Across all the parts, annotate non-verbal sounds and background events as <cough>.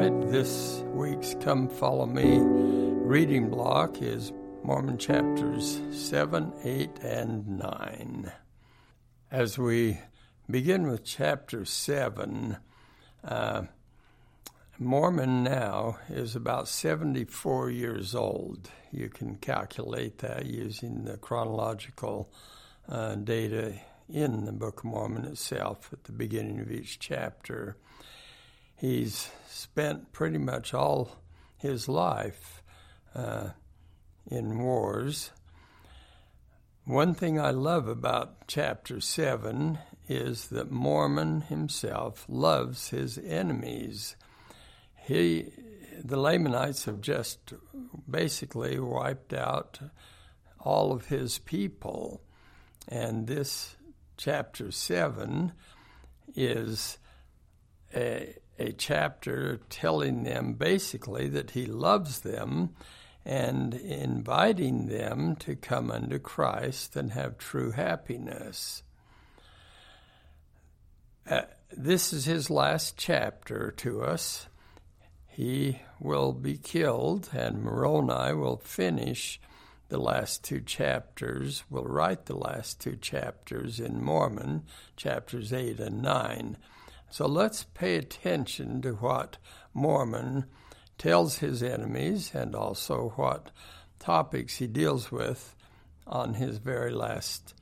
right, this week's Come Follow Me reading block is Mormon chapters 7, 8, and 9. As we begin with chapter 7, uh, Mormon now is about 74 years old. You can calculate that using the chronological uh, data in the Book of Mormon itself at the beginning of each chapter. He's spent pretty much all his life uh, in wars. One thing I love about chapter 7 is that Mormon himself loves his enemies. He, the Lamanites have just basically wiped out all of his people. And this chapter 7 is a, a chapter telling them basically that he loves them and inviting them to come unto Christ and have true happiness. Uh, this is his last chapter to us. He will be killed, and Moroni will finish the last two chapters, will write the last two chapters in Mormon, chapters 8 and 9. So let's pay attention to what Mormon tells his enemies and also what topics he deals with on his very last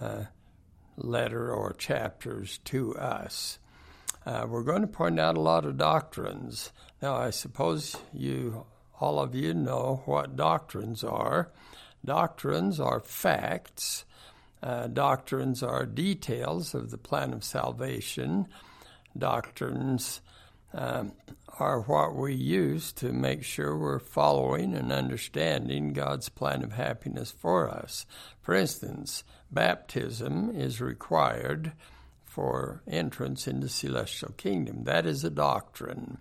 uh, letter or chapters to us. Uh, we're going to point out a lot of doctrines. Now, I suppose you, all of you, know what doctrines are. Doctrines are facts. Uh, doctrines are details of the plan of salvation doctrines um, are what we use to make sure we're following and understanding God's plan of happiness for us. For instance, baptism is required for entrance into the celestial kingdom. That is a doctrine.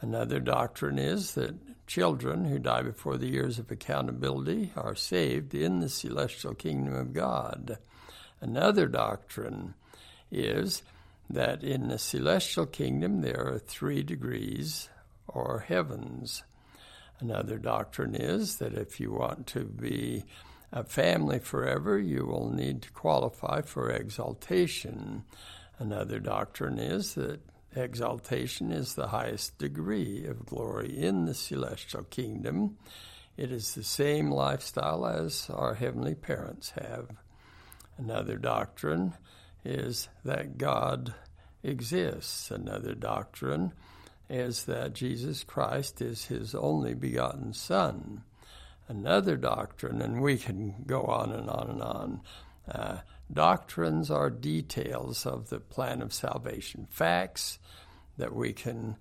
Another doctrine is that children who die before the years of accountability are saved in the celestial kingdom of God. Another doctrine is that in the celestial kingdom there are three degrees or heavens. Another doctrine is that if you want to be a family forever, you will need to qualify for exaltation. Another doctrine is that exaltation is the highest degree of glory in the celestial kingdom. It is the same lifestyle as our heavenly parents have. Another doctrine is that God exists. Another doctrine is that Jesus Christ is his only begotten Son. Another doctrine, and we can go on and on and on. Uh, doctrines are details of the plan of salvation, facts that we can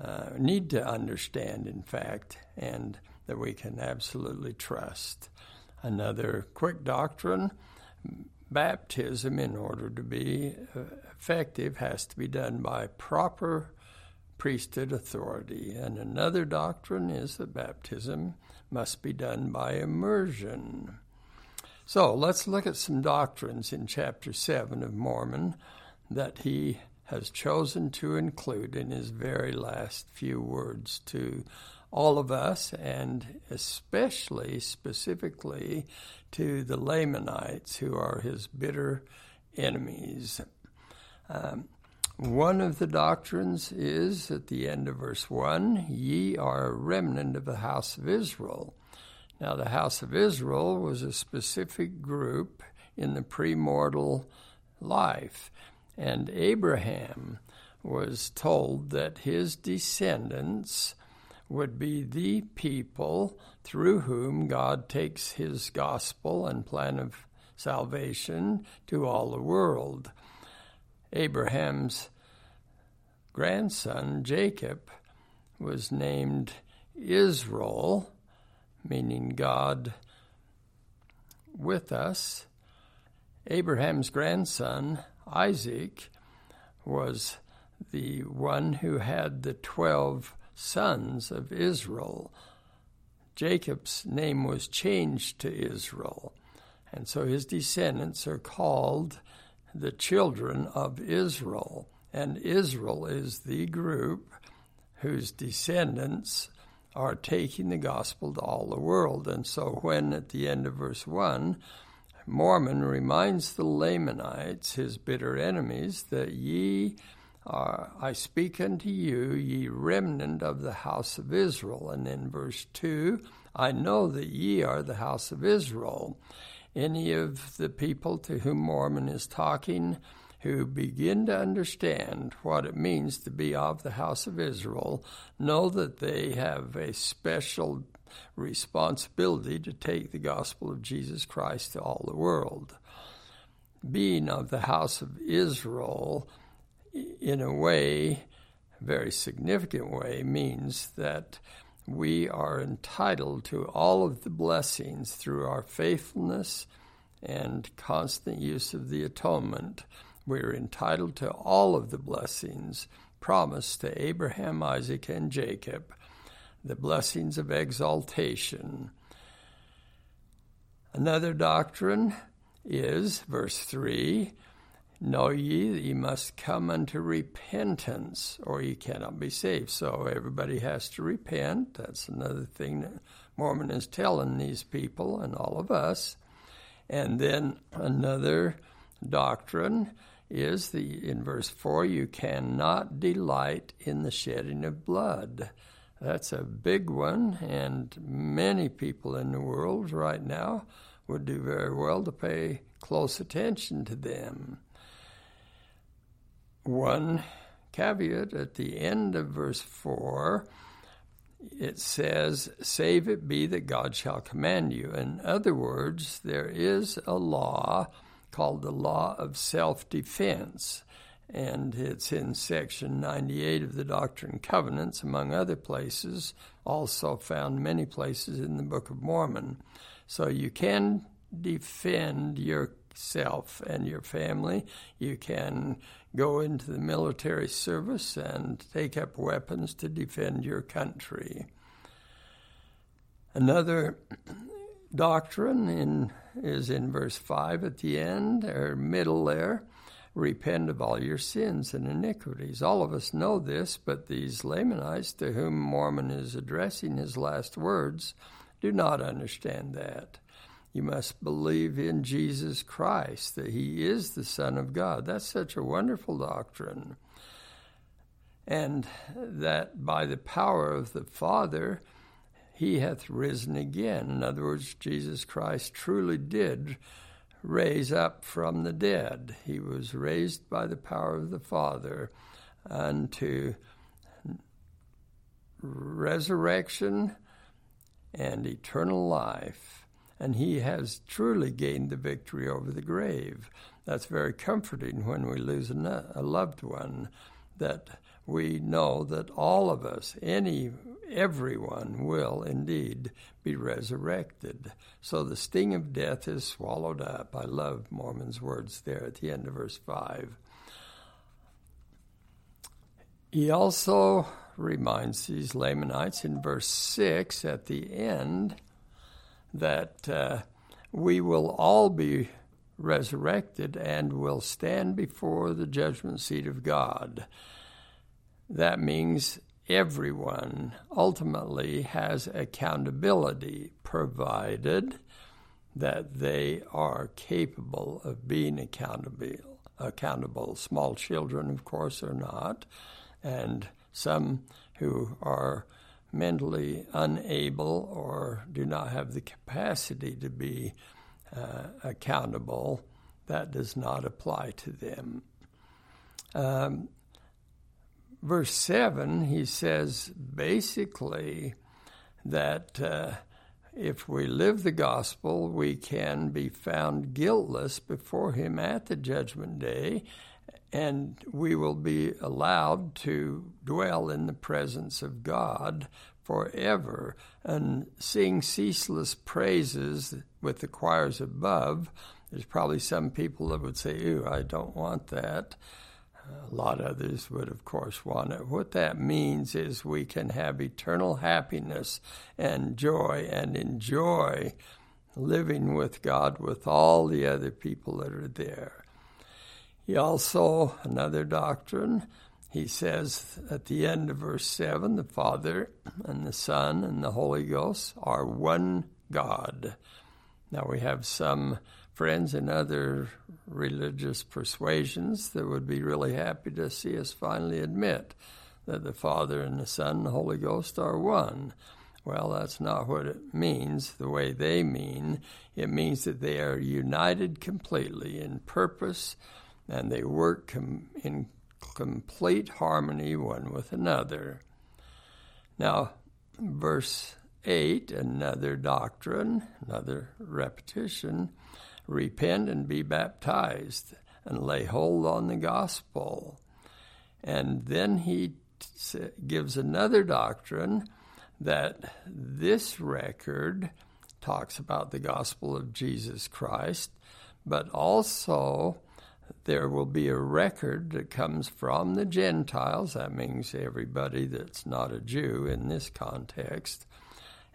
uh, need to understand, in fact, and that we can absolutely trust. Another quick doctrine baptism, in order to be uh, effective, has to be done by proper priesthood authority. And another doctrine is that baptism must be done by immersion. So let's look at some doctrines in chapter 7 of Mormon that he has chosen to include in his very last few words to all of us, and especially specifically to the Lamanites, who are his bitter enemies. Um, one of the doctrines is at the end of verse 1 Ye are a remnant of the house of Israel. Now, the house of Israel was a specific group in the premortal life, and Abraham was told that his descendants would be the people through whom God takes his gospel and plan of salvation to all the world. Abraham's grandson, Jacob, was named Israel, meaning God with us. Abraham's grandson, Isaac, was the one who had the twelve sons of Israel. Jacob's name was changed to Israel, and so his descendants are called the children of Israel. And Israel is the group whose descendants are taking the gospel to all the world. And so, when at the end of verse 1, Mormon reminds the Lamanites, his bitter enemies, that ye are, I speak unto you, ye remnant of the house of Israel. And in verse 2, I know that ye are the house of Israel. Any of the people to whom Mormon is talking, who begin to understand what it means to be of the house of Israel know that they have a special responsibility to take the gospel of Jesus Christ to all the world. Being of the house of Israel, in a way, a very significant way, means that we are entitled to all of the blessings through our faithfulness and constant use of the atonement we are entitled to all of the blessings promised to Abraham, Isaac, and Jacob, the blessings of exaltation. Another doctrine is, verse 3 Know ye that ye must come unto repentance, or ye cannot be saved. So everybody has to repent. That's another thing that Mormon is telling these people and all of us. And then another doctrine is the in verse 4 you cannot delight in the shedding of blood. That's a big one, and many people in the world right now would do very well to pay close attention to them. One caveat at the end of verse 4 it says, Save it be that God shall command you. In other words, there is a law called the Law of Self Defense, and it's in section 98 of the Doctrine and Covenants, among other places, also found many places in the Book of Mormon. So you can defend yourself and your family. You can go into the military service and take up weapons to defend your country. Another doctrine in, is in verse 5 at the end, or middle there. Repent of all your sins and iniquities. All of us know this, but these Lamanites to whom Mormon is addressing his last words do not understand that. You must believe in Jesus Christ, that he is the Son of God. That's such a wonderful doctrine. And that by the power of the Father, he hath risen again. In other words, Jesus Christ truly did raise up from the dead. He was raised by the power of the Father unto resurrection and eternal life. And he has truly gained the victory over the grave. That's very comforting when we lose a loved one, that we know that all of us, any everyone will indeed be resurrected. So the sting of death is swallowed up. I love Mormon's words there at the end of verse 5. He also reminds these Lamanites in verse 6 at the end that uh, we will all be resurrected and will stand before the judgment seat of God. That means everyone ultimately has accountability, provided that they are capable of being accountable. Accountable. Small children, of course, are not, and some who are mentally unable or do not have the capacity to be uh, accountable, that does not apply to them. Um, verse 7, he says basically that uh, if we live the gospel, we can be found guiltless before him at the judgment day, and we will be allowed to dwell in the presence of God forever and sing ceaseless praises with the choirs above. There's probably some people that would say, Ooh, I don't want that. A lot of others would, of course, want it. What that means is we can have eternal happiness and joy and enjoy living with God with all the other people that are there. He also, another doctrine, he says at the end of verse 7 the Father and the Son and the Holy Ghost are one God. Now, we have some friends in other religious persuasions that would be really happy to see us finally admit that the Father and the Son and the Holy Ghost are one. Well, that's not what it means the way they mean. It means that they are united completely in purpose and they work com- in complete harmony one with another. Now, verse 8, another doctrine, another repetition repent and be baptized and lay hold on the gospel. And then he t- gives another doctrine that this record talks about the gospel of Jesus Christ, but also there will be a record that comes from the Gentiles. That means everybody that's not a Jew in this context.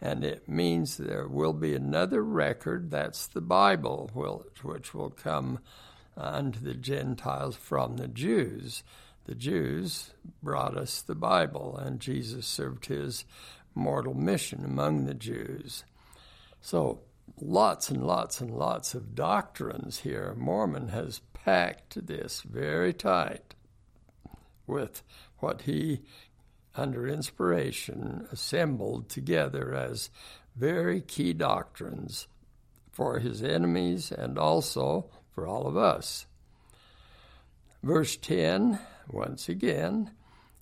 And it means there will be another record, that's the Bible, which will come unto the Gentiles from the Jews. The Jews brought us the Bible, and Jesus served his mortal mission among the Jews. So, lots and lots and lots of doctrines here. Mormon has packed this very tight with what he, under inspiration, assembled together as very key doctrines for his enemies and also for all of us. Verse 10, once again,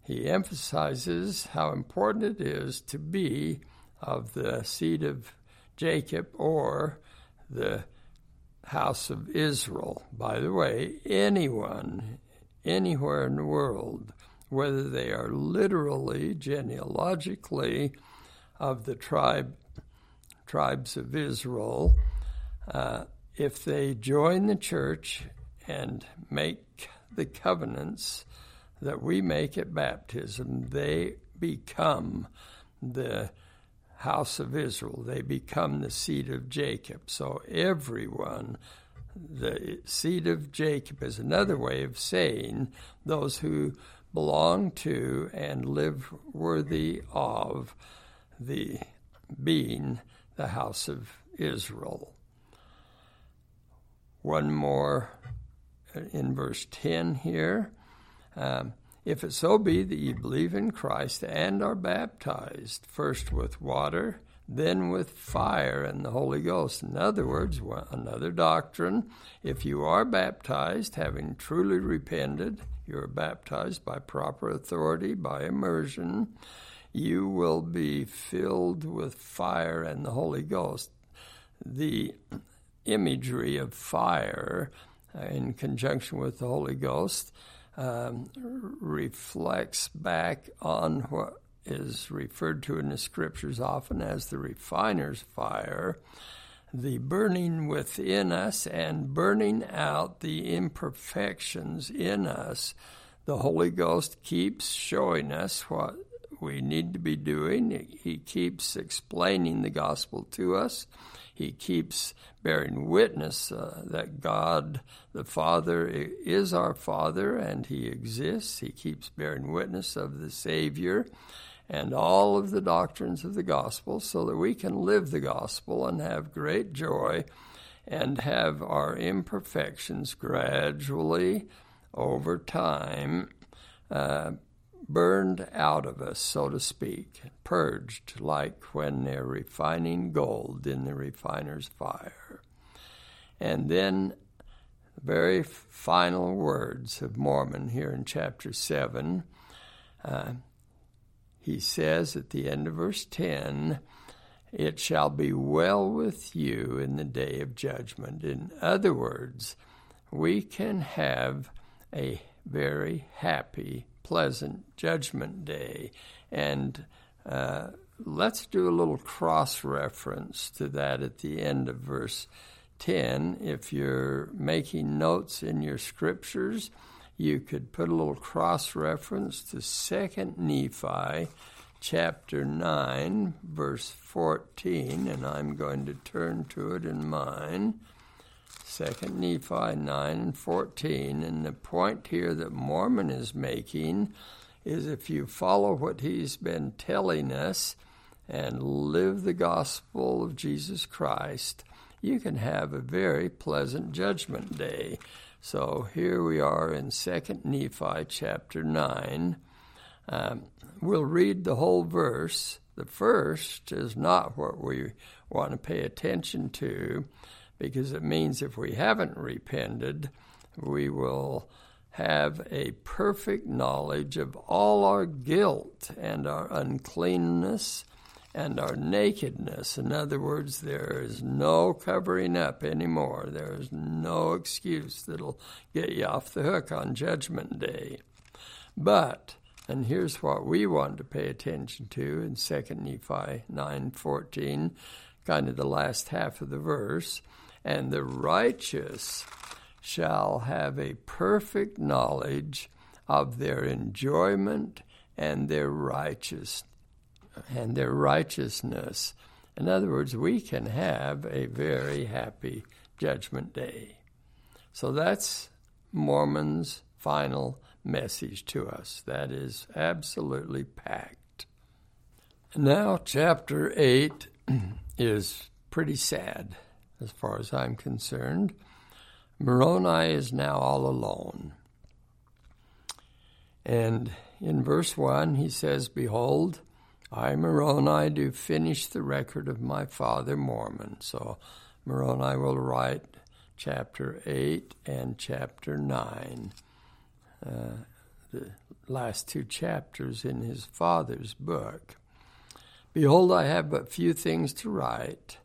he emphasizes how important it is to be of the seed of Jacob or the house of Israel. By the way, anyone, anywhere in the world, whether they are literally, genealogically of the tribe, tribes of Israel, uh, if they join the church and make the covenants that we make at baptism, they become the house of Israel. They become the seed of Jacob. So everyone, the seed of Jacob is another way of saying those who belong to and live worthy of the being the house of Israel. One more in verse 10 here. Um, if it so be that ye believe in Christ and are baptized, first with water, then with fire and the Holy Ghost. In other words, another doctrine. If you are baptized, having truly repented, you are baptized by proper authority, by immersion, you will be filled with fire and the Holy Ghost. The imagery of fire uh, in conjunction with the Holy Ghost um, reflects back on what is referred to in the scriptures often as the refiner's fire, the burning within us and burning out the imperfections in us. The Holy Ghost keeps showing us what we need to be doing. He keeps explaining the gospel to us. He keeps bearing witness uh, that God the Father is our Father and He exists. He keeps bearing witness of the Savior and all of the doctrines of the gospel so that we can live the gospel and have great joy and have our imperfections gradually over time uh, burned out of us, so to speak, purged like when they're refining gold in the refiner's fire. And then the very final words of Mormon here in chapter 7. Uh, he says at the end of verse 10, It shall be well with you in the day of judgment. In other words, we can have a very happy pleasant judgment day. And uh, let's do a little cross reference to that at the end of verse 10. If you're making notes in your scriptures, you could put a little cross reference to 2nd Nephi chapter 9, verse 14, and I'm going to turn to it in mine. Second Nephi 9 and 14. And the point here that Mormon is making is if you follow what he's been telling us and live the gospel of Jesus Christ, you can have a very pleasant judgment day. So here we are in Second Nephi chapter 9. Um, we'll read the whole verse. The first is not what we want to pay attention to because it means if we haven't repented, we will have a perfect knowledge of all our guilt and our uncleanness and our nakedness. In other words, there is no covering up anymore. There is no excuse that'll get you off the hook on Judgment Day. But, and here's what we want to pay attention to in 2 Nephi 9:14, kind of the last half of the verse, and the righteous shall have a perfect knowledge of their enjoyment and their righteous and their righteousness. In other words, we can have a very happy judgment day. So that's Mormon's final message to us. That is absolutely packed. Now, chapter 8 <clears throat> is pretty sad as far as I'm concerned. Moroni is now all alone. And in verse 1, he says, Behold, I, Moroni, do finish the record of my father Mormon. So Moroni will write chapter 8 and chapter 9, uh, the last two chapters in his father's book. Behold, I have but few things to write,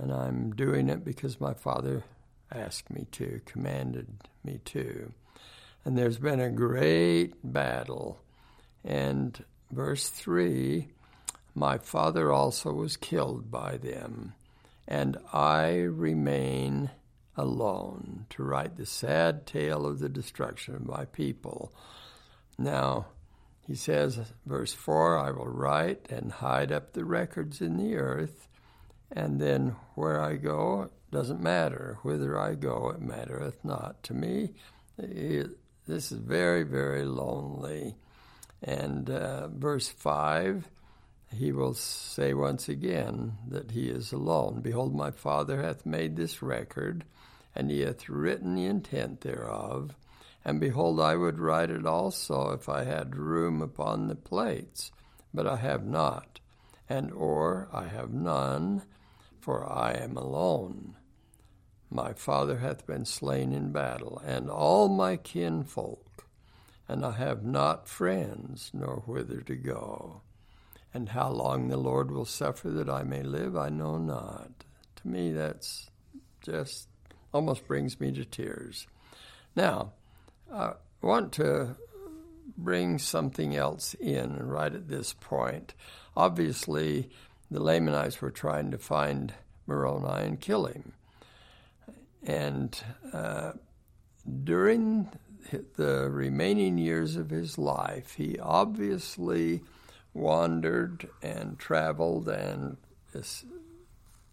and I'm doing it because my father asked me to, commanded me to. And there's been a great battle. And verse 3 My father also was killed by them, and I remain alone to write the sad tale of the destruction of my people. Now, he says, verse 4 I will write and hide up the records in the earth, and then where I go, doesn't matter. Whither I go, it mattereth not. To me, it, this is very, very lonely. And uh, verse 5, he will say once again that he is alone. Behold, my Father hath made this record, and he hath written the intent thereof. And behold, I would write it also if I had room upon the plates, but I have not. And or I have none, for I am alone. My father hath been slain in battle, and all my kinfolk, and I have not friends, nor whither to go. And how long the Lord will suffer that I may live, I know not. To me, that's just almost brings me to tears. Now, I want to bring something else in right at this point. Obviously, the Lamanites were trying to find Moroni and kill him. And uh, during the remaining years of his life, he obviously wandered and traveled and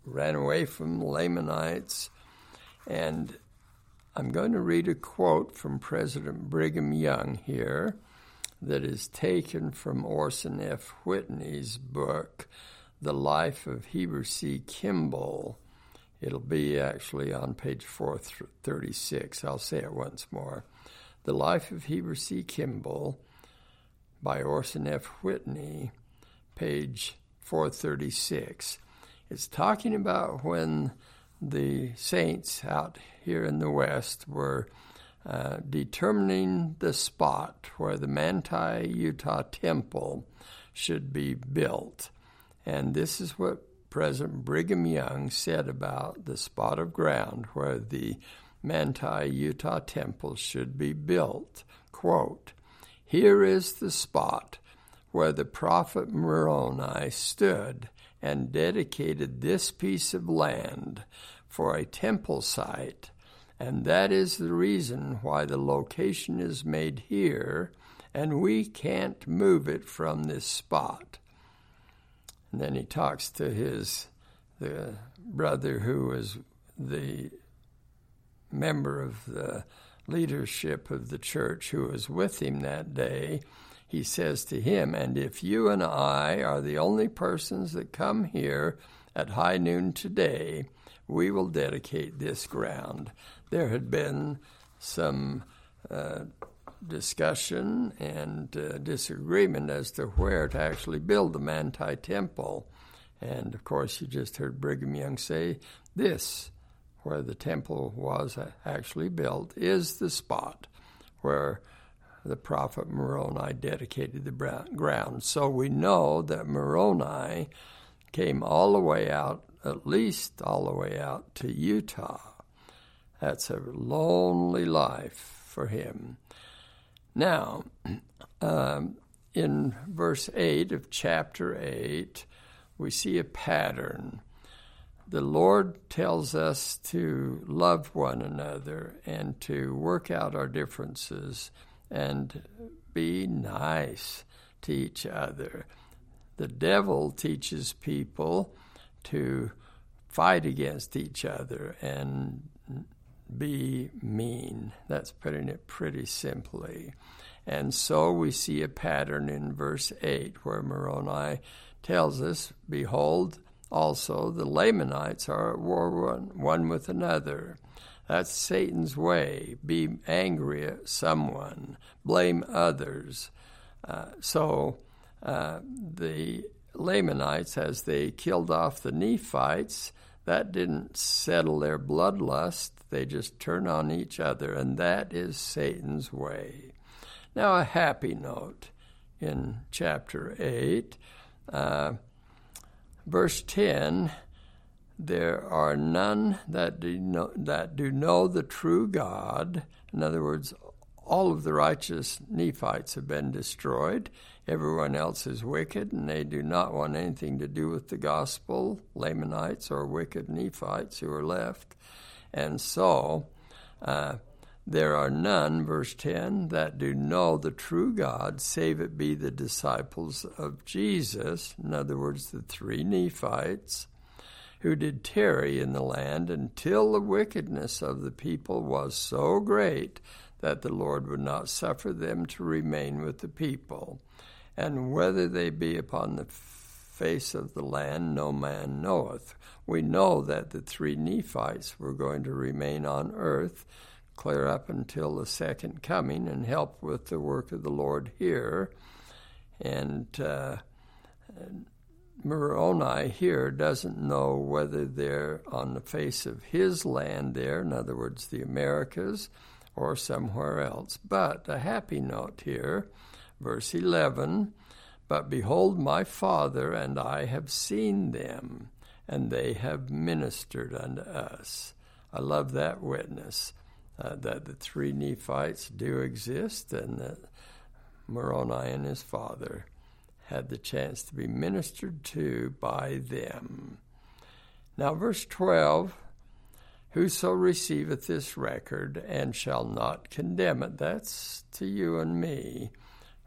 ran away from the Lamanites. And I'm going to read a quote from President Brigham Young here that is taken from Orson F. Whitney's book, The Life of Heber C. Kimball It'll be actually on page 436. I'll say it once more. The Life of Heber C. Kimball by Orson F. Whitney, page 436. It's talking about when the saints out here in the West were uh, determining the spot where the Manti, Utah temple should be built. And this is what President Brigham Young said about the spot of ground where the Manti, Utah temple should be built. Quote, Here is the spot where the prophet Moroni stood and dedicated this piece of land for a temple site, and that is the reason why the location is made here, and we can't move it from this spot. And then he talks to his the brother who was the member of the leadership of the church who was with him that day, he says to him, And if you and I are the only persons that come here at high noon today, we will dedicate this ground. There had been some uh, discussion and uh, disagreement as to where to actually build the Manti Temple. And of course, you just heard Brigham Young say this where the temple was actually built is the spot where the prophet Moroni dedicated the ground. So we know that Moroni came all the way out, at least all the way out to Utah. That's a lonely life for him. Now, um, in verse 8 of chapter 8, we see a pattern the Lord tells us to love one another and to work out our differences and be nice to each other. The devil teaches people to fight against each other and be mean. That's putting it pretty simply. And so we see a pattern in verse 8 where Moroni tells us, Behold, also, the Lamanites are at war one, with another. That's Satan's way. Be angry at someone, blame others. Uh, so uh, the Lamanites, as they killed off the Nephites, that didn't settle their bloodlust. They just turn on each other, and that is Satan's way. Now, a happy note in chapter 8. Uh, verse 10 there are none that do know, that do know the true God. In other words, all of the righteous Nephites have been destroyed. Everyone else is wicked, and they do not want anything to do with the gospel, Lamanites or wicked Nephites who are left. And so, uh, there are none, verse 10, that do know the true God, save it be the disciples of Jesus, in other words, the three Nephites, who did tarry in the land until the wickedness of the people was so great that the Lord would not suffer them to remain with the people. And whether they be upon the face of the land, no man knoweth. We know that the three Nephites were going to remain on earth clear up until the second coming and help with the work of the Lord here. And uh, Moroni here doesn't know whether they're on the face of his land there, in other words, the Americas, or somewhere else. But a happy note here, verse 11 But behold, my father and I have seen them, and they have ministered unto us. I love that witness uh, that the three Nephites do exist and that Moroni and his father had the chance to be ministered to by them. Now, verse 12 Whoso receiveth this record and shall not condemn it, that's to you and me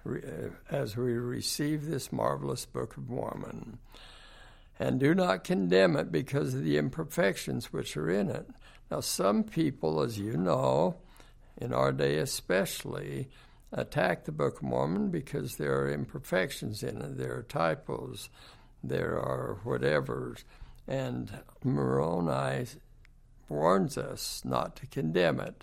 Uh, as we receive this marvelous Book of Mormon. And do not condemn it because of the imperfections which are in it. Now, some people, as you know, in our day especially, attack the Book of Mormon because there are imperfections in it, there are typos, there are whatevers. And Moroni warns us not to condemn it.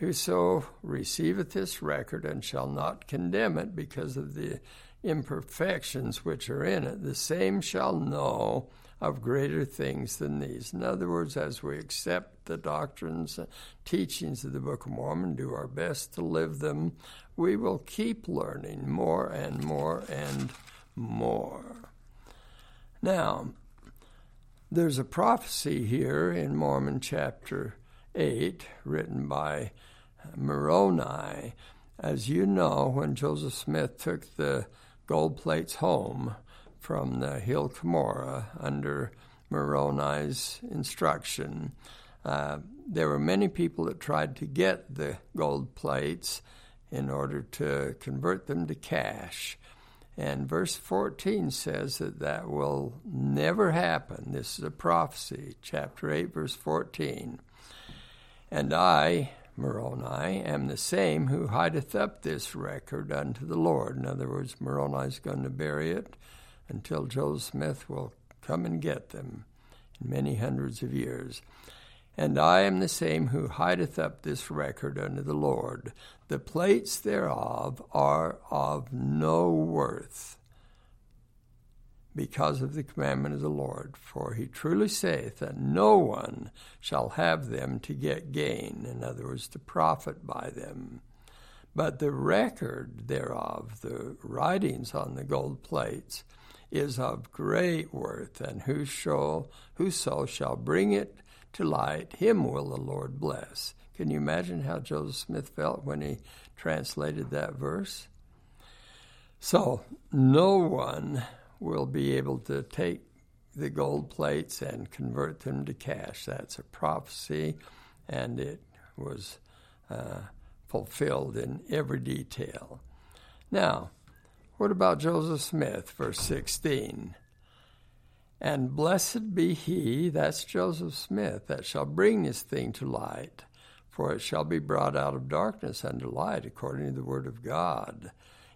Whoso receiveth this record and shall not condemn it because of the imperfections which are in it, the same shall know of greater things than these. In other words, as we accept the doctrines, and teachings of the Book of Mormon, do our best to live them, we will keep learning more and more and more. Now, there's a prophecy here in Mormon chapter 8, written by Moroni. As you know, when Joseph Smith took the gold plates home, from the Hill Cumorah under Moroni's instruction. Uh, there were many people that tried to get the gold plates in order to convert them to cash. And verse 14 says that that will never happen. This is a prophecy, chapter 8, verse 14. And I, Moroni, am the same who hideth up this record unto the Lord. In other words, Moroni is going to bury it until Joseph Smith will come and get them in many hundreds of years. And I am the same who hideth up this record unto the Lord. The plates thereof are of no worth because of the commandment of the Lord. For he truly saith that no one shall have them to get gain, in other words, to profit by them. But the record thereof, the writings on the gold plates, is of great worth, and whoso, whoso shall bring it to light, him will the Lord bless. Can you imagine how Joseph Smith felt when he translated that verse? So, no one will be able to take the gold plates and convert them to cash. That's a prophecy, and it was uh, fulfilled in every detail. Now, what about Joseph Smith, verse 16? And blessed be he, that's Joseph Smith, that shall bring this thing to light, for it shall be brought out of darkness unto light, according to the word of God.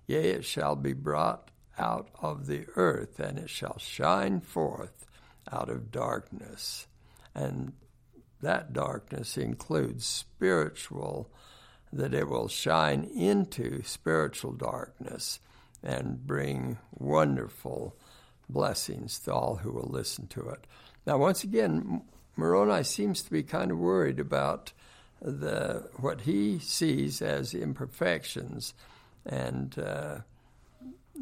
Yea, it shall be brought out of the earth, and it shall shine forth out of darkness. And that darkness includes spiritual, that it will shine into spiritual darkness and bring wonderful blessings to all who will listen to it. Now, once again, Moroni seems to be kind of worried about the what he sees as imperfections and uh,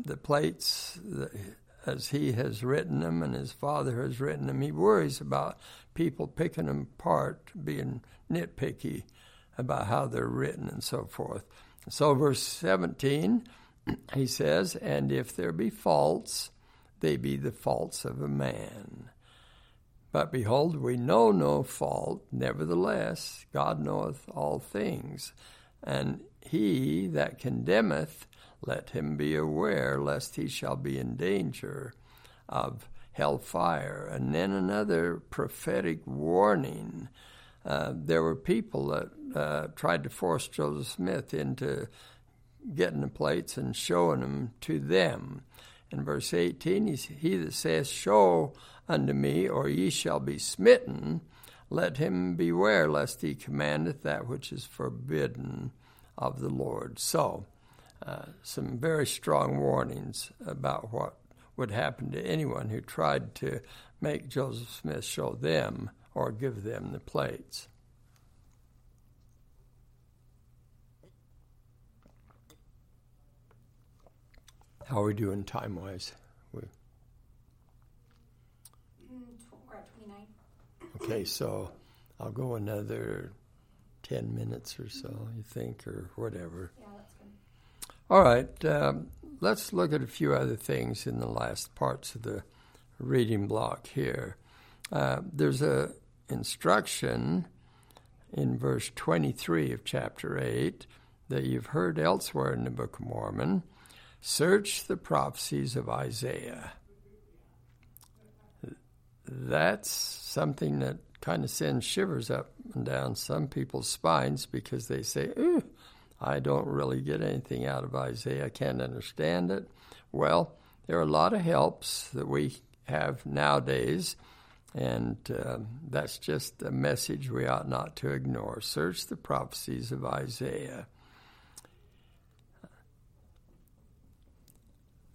the plates as he has written them and his father has written them. He worries about people picking them apart, being nitpicky about how they're written and so forth. So, verse 17, <clears throat> he says, And if there be faults, they be the faults of a man. But behold, we know no fault, nevertheless, God knoweth all things. And he that condemneth let him be aware lest he shall be in danger of hellfire. And then another prophetic warning. Uh, there were people that uh, tried to force Joseph Smith into getting the plates and showing them to them. In verse 18, he, that saith, Show unto me, or ye shall be smitten, let him beware lest he commandeth that which is forbidden of the Lord. So, some very strong warnings about what would happen to anyone who tried to make Joseph Smith show them or give them the plates. How are we doing time wise? We... We're at 29. Okay, so I'll go another 10 minutes or so, you think, or whatever. All right, um, let's look at a few other things in the last parts of the reading block here. Uh, there's a instruction in verse 23 of chapter 8 that you've heard elsewhere in the Book of Mormon. Search the prophecies of Isaiah. That's something that kind of sends shivers up and down some people's spines because they say, ooh, I don't really get anything out of Isaiah. I can't understand it. Well, there are a lot of helps that we have nowadays, and uh, that's just a message we ought not to ignore. Search the prophecies of Isaiah.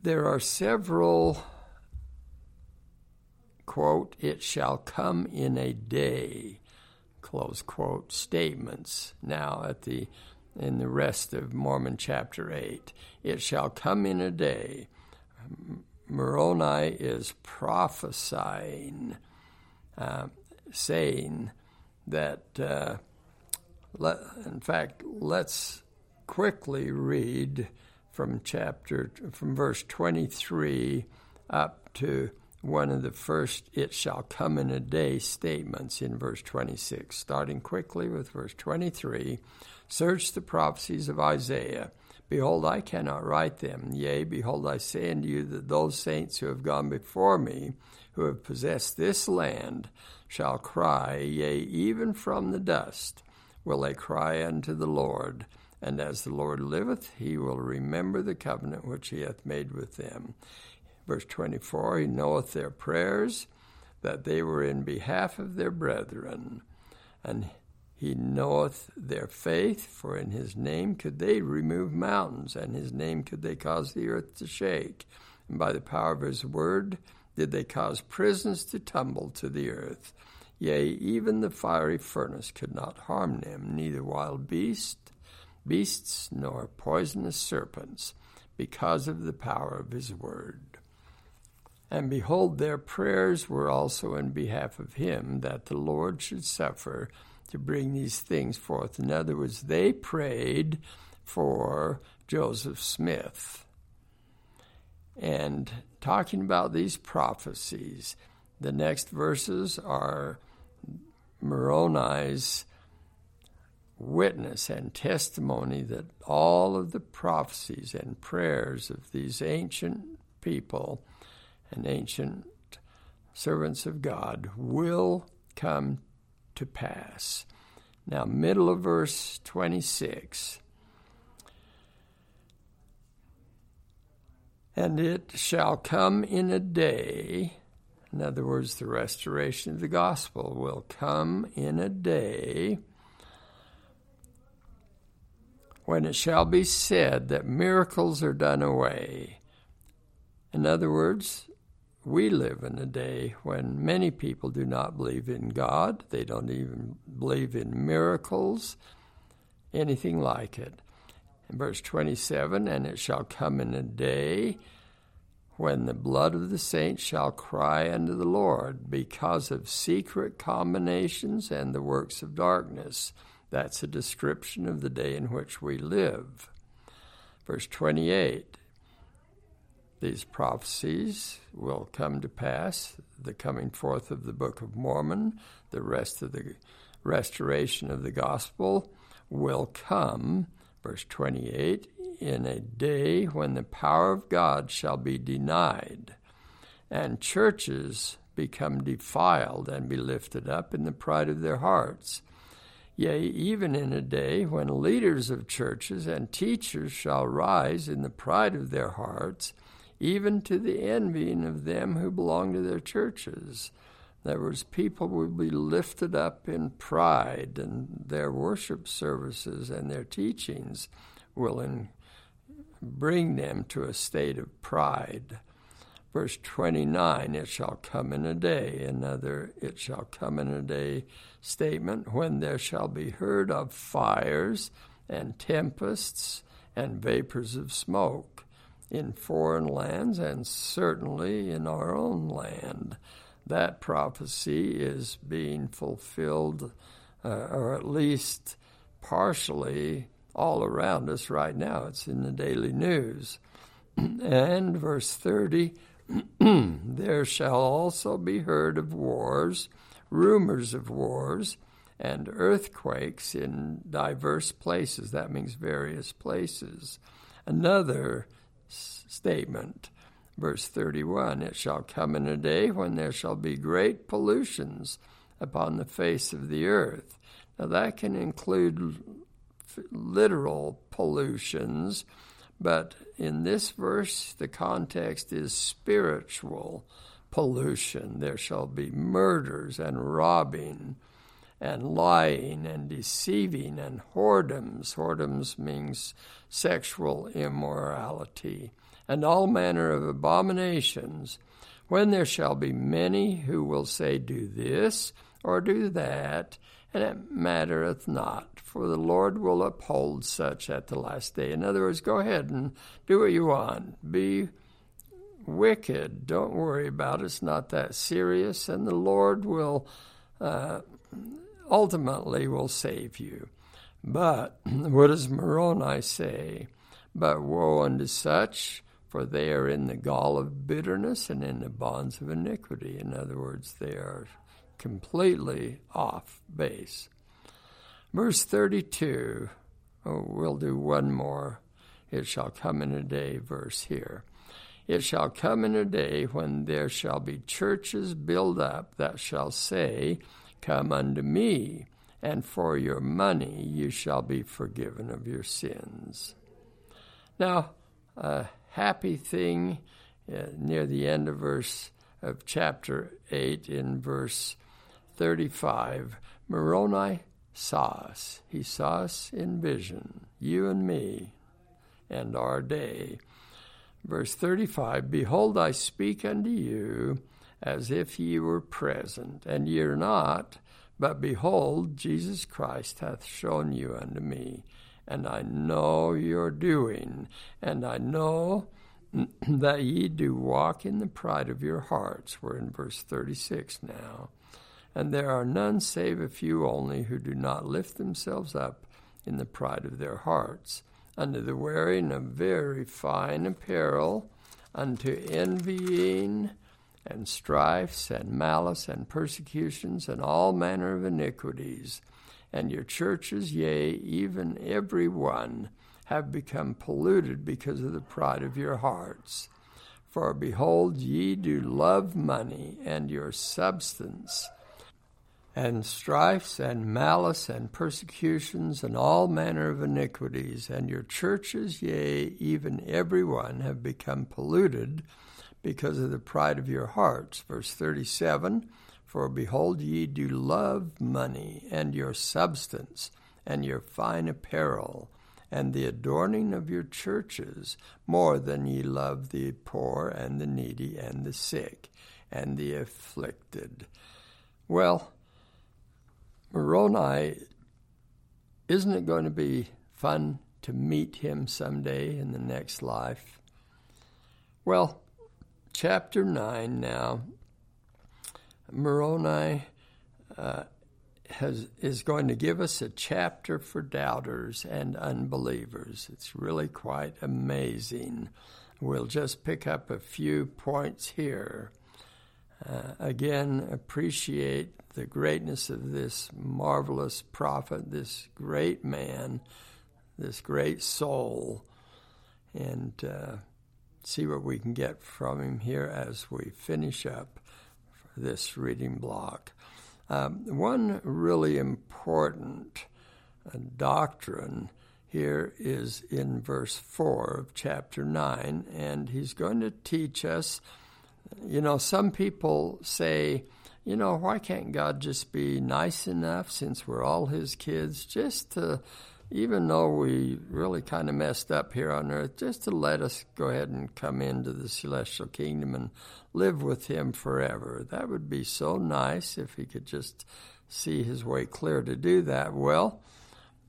There are several, quote, it shall come in a day, close quote, statements now at the in the rest of Mormon chapter 8. It shall come in a day. Moroni is prophesying, uh, saying that, uh, in fact, let's quickly read from chapter, from verse 23 up to one of the first it shall come in a day statements in verse 26. Starting quickly with verse 23 Search the prophecies of Isaiah. Behold, I cannot write them. Yea, behold, I say unto you that those saints who have gone before me, who have possessed this land, shall cry, yea, even from the dust, will they cry unto the Lord. And as the Lord liveth, he will remember the covenant which he hath made with them. Verse 24 He knoweth their prayers, that they were in behalf of their brethren. And he knoweth their faith, for in his name could they remove mountains, and his name could they cause the earth to shake. And by the power of his word did they cause prisons to tumble to the earth. Yea, even the fiery furnace could not harm them, neither wild beast, beasts nor poisonous serpents, because of the power of his word. And behold, their prayers were also in behalf of him, that the Lord should suffer to bring these things forth. In other words, they prayed for Joseph Smith. And talking about these prophecies, the next verses are Moroni's witness and testimony that all of the prophecies and prayers of these ancient people and ancient servants of God will come to pass. Now, middle of verse 26. And it shall come in a day, in other words, the restoration of the gospel will come in a day when it shall be said that miracles are done away. In other words, we live in a day when many people do not believe in God, they don't even believe in miracles, anything like it. In verse 27, and it shall come in a day when the blood of the saints shall cry unto the Lord because of secret combinations and the works of darkness. That's a description of the day in which we live. Verse 28 these prophecies will come to pass the coming forth of the Book of Mormon, the rest of the restoration of the gospel will come, verse 28, in a day when the power of God shall be denied, and churches become defiled and be lifted up in the pride of their hearts. Yea, even in a day when leaders of churches and teachers shall rise in the pride of their hearts even to the envying of them who belong to their churches. In other people will be lifted up in pride, and their worship services and their teachings will in, bring them to a state of pride. Verse 29 It shall come in a day, another, it shall come in a day statement, when there shall be heard of fires and tempests and vapors of smoke in foreign lands and certainly in our own land. That prophecy is being fulfilled, uh, or at least partially, all around us right now. It's in the daily news. <clears throat> and verse 30 <clears throat> there shall also be heard of wars, rumors of wars, and earthquakes in diverse places. That means various places. Another statement. Verse 31 It shall come in a day when there shall be great pollutions upon the face of the earth. Now, that can include literal pollutions, but in this verse, the context is spiritual pollution. There shall be murders and robbing and lying and deceiving and whoredoms. Whoredoms means sexual immorality and all manner of abominations, when there shall be many who will say, Do this or do that, and it mattereth not, for the Lord will uphold such at the last day. In other words, go ahead and do what you want. Be wicked. Don't worry about it. It's not that serious, and the Lord will uh, ultimately will save you. But <clears throat> what does Moroni say? But woe unto such for they are in the gall of bitterness and in the bonds of iniquity. In other words, they are completely off base. Verse 32, oh, we'll do one more. It shall come in a day, verse here. It shall come in a day when there shall be churches built up that shall say, Come unto me, and for your money you shall be forgiven of your sins. Now, a happy thing uh, near the end of verse of chapter 8 in verse 35 Moroni saw us. He saw us in vision, you and me, and our day. Verse 35 Behold, I speak unto you as if ye were present, and ye are not, but behold, Jesus Christ hath shown you unto me, and I know your doing, and I know <clears throat> that ye do walk in the pride of your hearts. We're in verse 36 now. And there are none save a few only who do not lift themselves up in the pride of their hearts, unto the wearing of very fine apparel, unto envying and strifes and malice and persecutions and all manner of iniquities. And your churches, yea, even every one, have become polluted because of the pride of your hearts. For behold, ye do love money and your substance, and strifes and malice and persecutions and all manner of iniquities, and your churches, yea, even every one, have become polluted because of the pride of your hearts. Verse 37 For behold, ye do love money and your substance and your fine apparel and the adorning of your churches more than ye love the poor and the needy and the sick and the afflicted. Well, Moroni, isn't it going to be fun to meet him someday in the next life? Well, chapter 9 now. Moroni uh, has, is going to give us a chapter for doubters and unbelievers. It's really quite amazing. We'll just pick up a few points here. Uh, again, appreciate the greatness of this marvelous prophet, this great man, this great soul, and uh, see what we can get from him here as we finish up this reading block. Um, one really important uh, doctrine here is in verse 4 of chapter 9, and he's going to teach us. You know, some people say, you know, why can't God just be nice enough since we're all his kids just to even though we really kind of messed up here on earth, just to let us go ahead and come into the celestial kingdom and live with Him forever. That would be so nice if He could just see His way clear to do that. Well,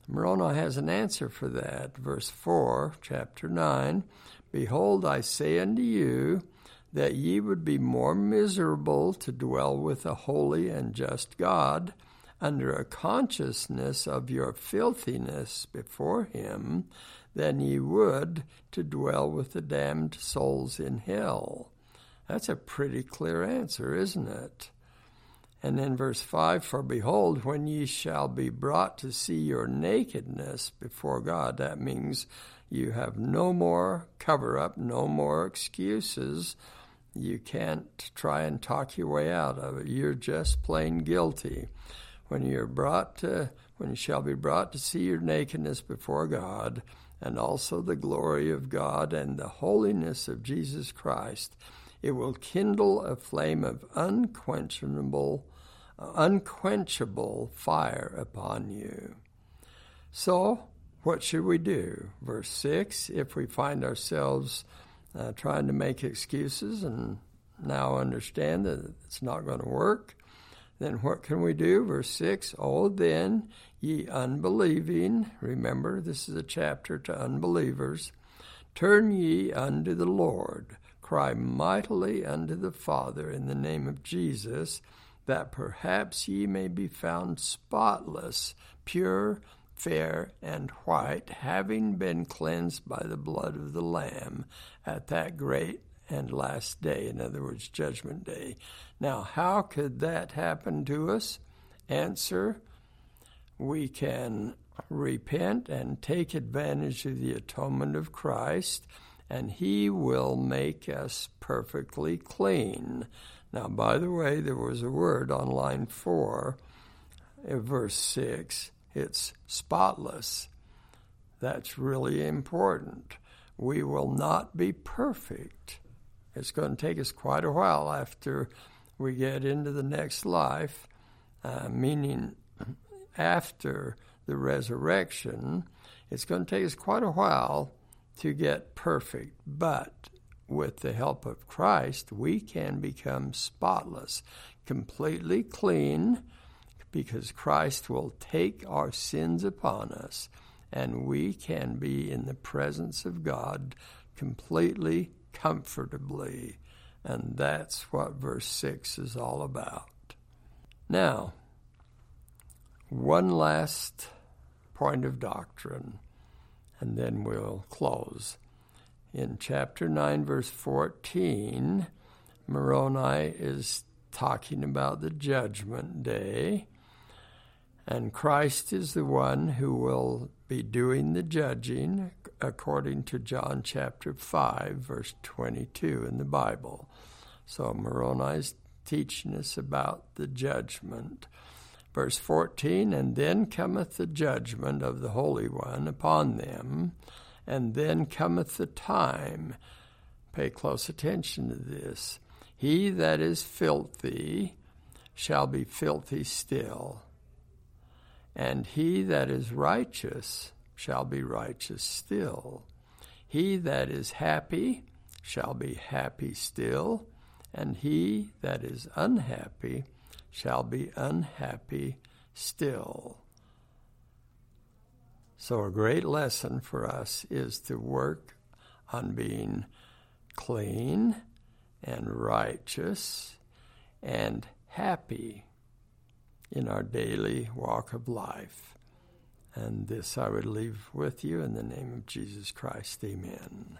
Moroni has an answer for that. Verse 4, chapter 9 Behold, I say unto you, that ye would be more miserable to dwell with a holy and just God under a consciousness of your filthiness before him than ye would to dwell with the damned souls in hell. That's a pretty clear answer, isn't it? And then verse 5 For behold, when ye shall be brought to see your nakedness before God, that means you have no more cover up, no more excuses. You can't try and talk your way out of it. You're just plain guilty when you are brought to when you shall be brought to see your nakedness before God, and also the glory of God and the holiness of Jesus Christ, it will kindle a flame of unquenchable, unquenchable fire upon you. So, what should we do? Verse 6 If we find ourselves uh, trying to make excuses and now understand that it's not going to work, then what can we do? Verse 6 Oh, then, ye unbelieving, remember this is a chapter to unbelievers, turn ye unto the Lord, cry mightily unto the Father in the name of Jesus, that perhaps ye may be found spotless, pure, fair, and white, having been cleansed by the blood of the Lamb at that great and last day, in other words, Judgment Day. Now, how could that happen to us? Answer We can repent and take advantage of the atonement of Christ, and He will make us perfectly clean. Now, by the way, there was a word on line four uh, verse 6, it's spotless. That's really important. We will not be perfect. It's going to take us quite a while after we get into the next life, uh, meaning after the resurrection. It's going to take us quite a while to get perfect, but with the help of Christ, we can become spotless, completely clean, because Christ will take our sins upon us, and we can be in the presence of God completely, comfortably. And that's what verse 6 is all about. Now, one last point of doctrine, and then we'll close. In chapter 9, verse 14, Moroni is talking about the judgment day, and Christ is the one who will be doing the judging according to John chapter 5, verse 22 in the Bible. So Moroni is teaching us about the judgment. Verse 14, and then cometh the judgment of the Holy One upon them, and then cometh the time. Pay close attention to this. He that is filthy shall be filthy still, and he that is righteous shall be righteous still. He that is happy shall be happy still, and he that is unhappy shall be unhappy still. So, a great lesson for us is to work on being clean and righteous and happy in our daily walk of life. And this I would leave with you in the name of Jesus Christ. Amen.